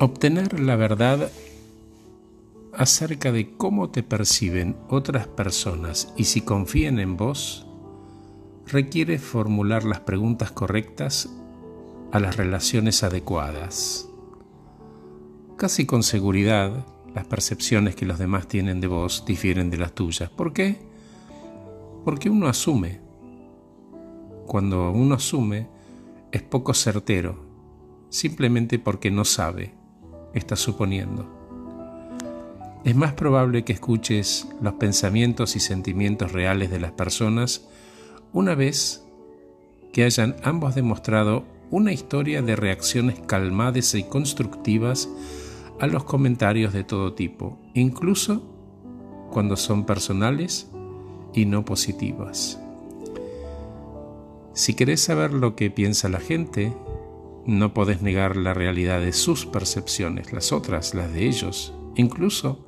Obtener la verdad acerca de cómo te perciben otras personas y si confían en vos requiere formular las preguntas correctas a las relaciones adecuadas. Casi con seguridad, las percepciones que los demás tienen de vos difieren de las tuyas. ¿Por qué? Porque uno asume. Cuando uno asume, es poco certero, simplemente porque no sabe está suponiendo. Es más probable que escuches los pensamientos y sentimientos reales de las personas una vez que hayan ambos demostrado una historia de reacciones calmadas y constructivas a los comentarios de todo tipo, incluso cuando son personales y no positivas. Si querés saber lo que piensa la gente, no podés negar la realidad de sus percepciones, las otras, las de ellos, incluso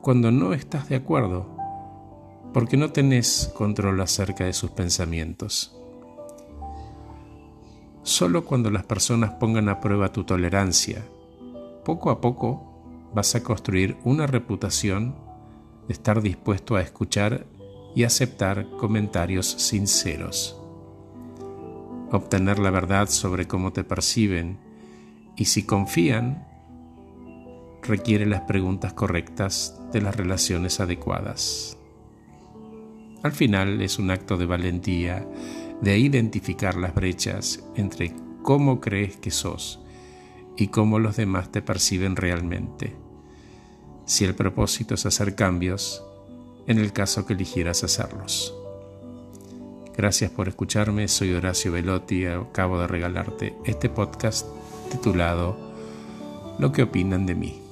cuando no estás de acuerdo, porque no tenés control acerca de sus pensamientos. Solo cuando las personas pongan a prueba tu tolerancia, poco a poco vas a construir una reputación de estar dispuesto a escuchar y aceptar comentarios sinceros obtener la verdad sobre cómo te perciben y si confían, requiere las preguntas correctas de las relaciones adecuadas. Al final es un acto de valentía de identificar las brechas entre cómo crees que sos y cómo los demás te perciben realmente. Si el propósito es hacer cambios, en el caso que eligieras hacerlos. Gracias por escucharme, soy Horacio Velotti, acabo de regalarte este podcast titulado Lo que opinan de mí.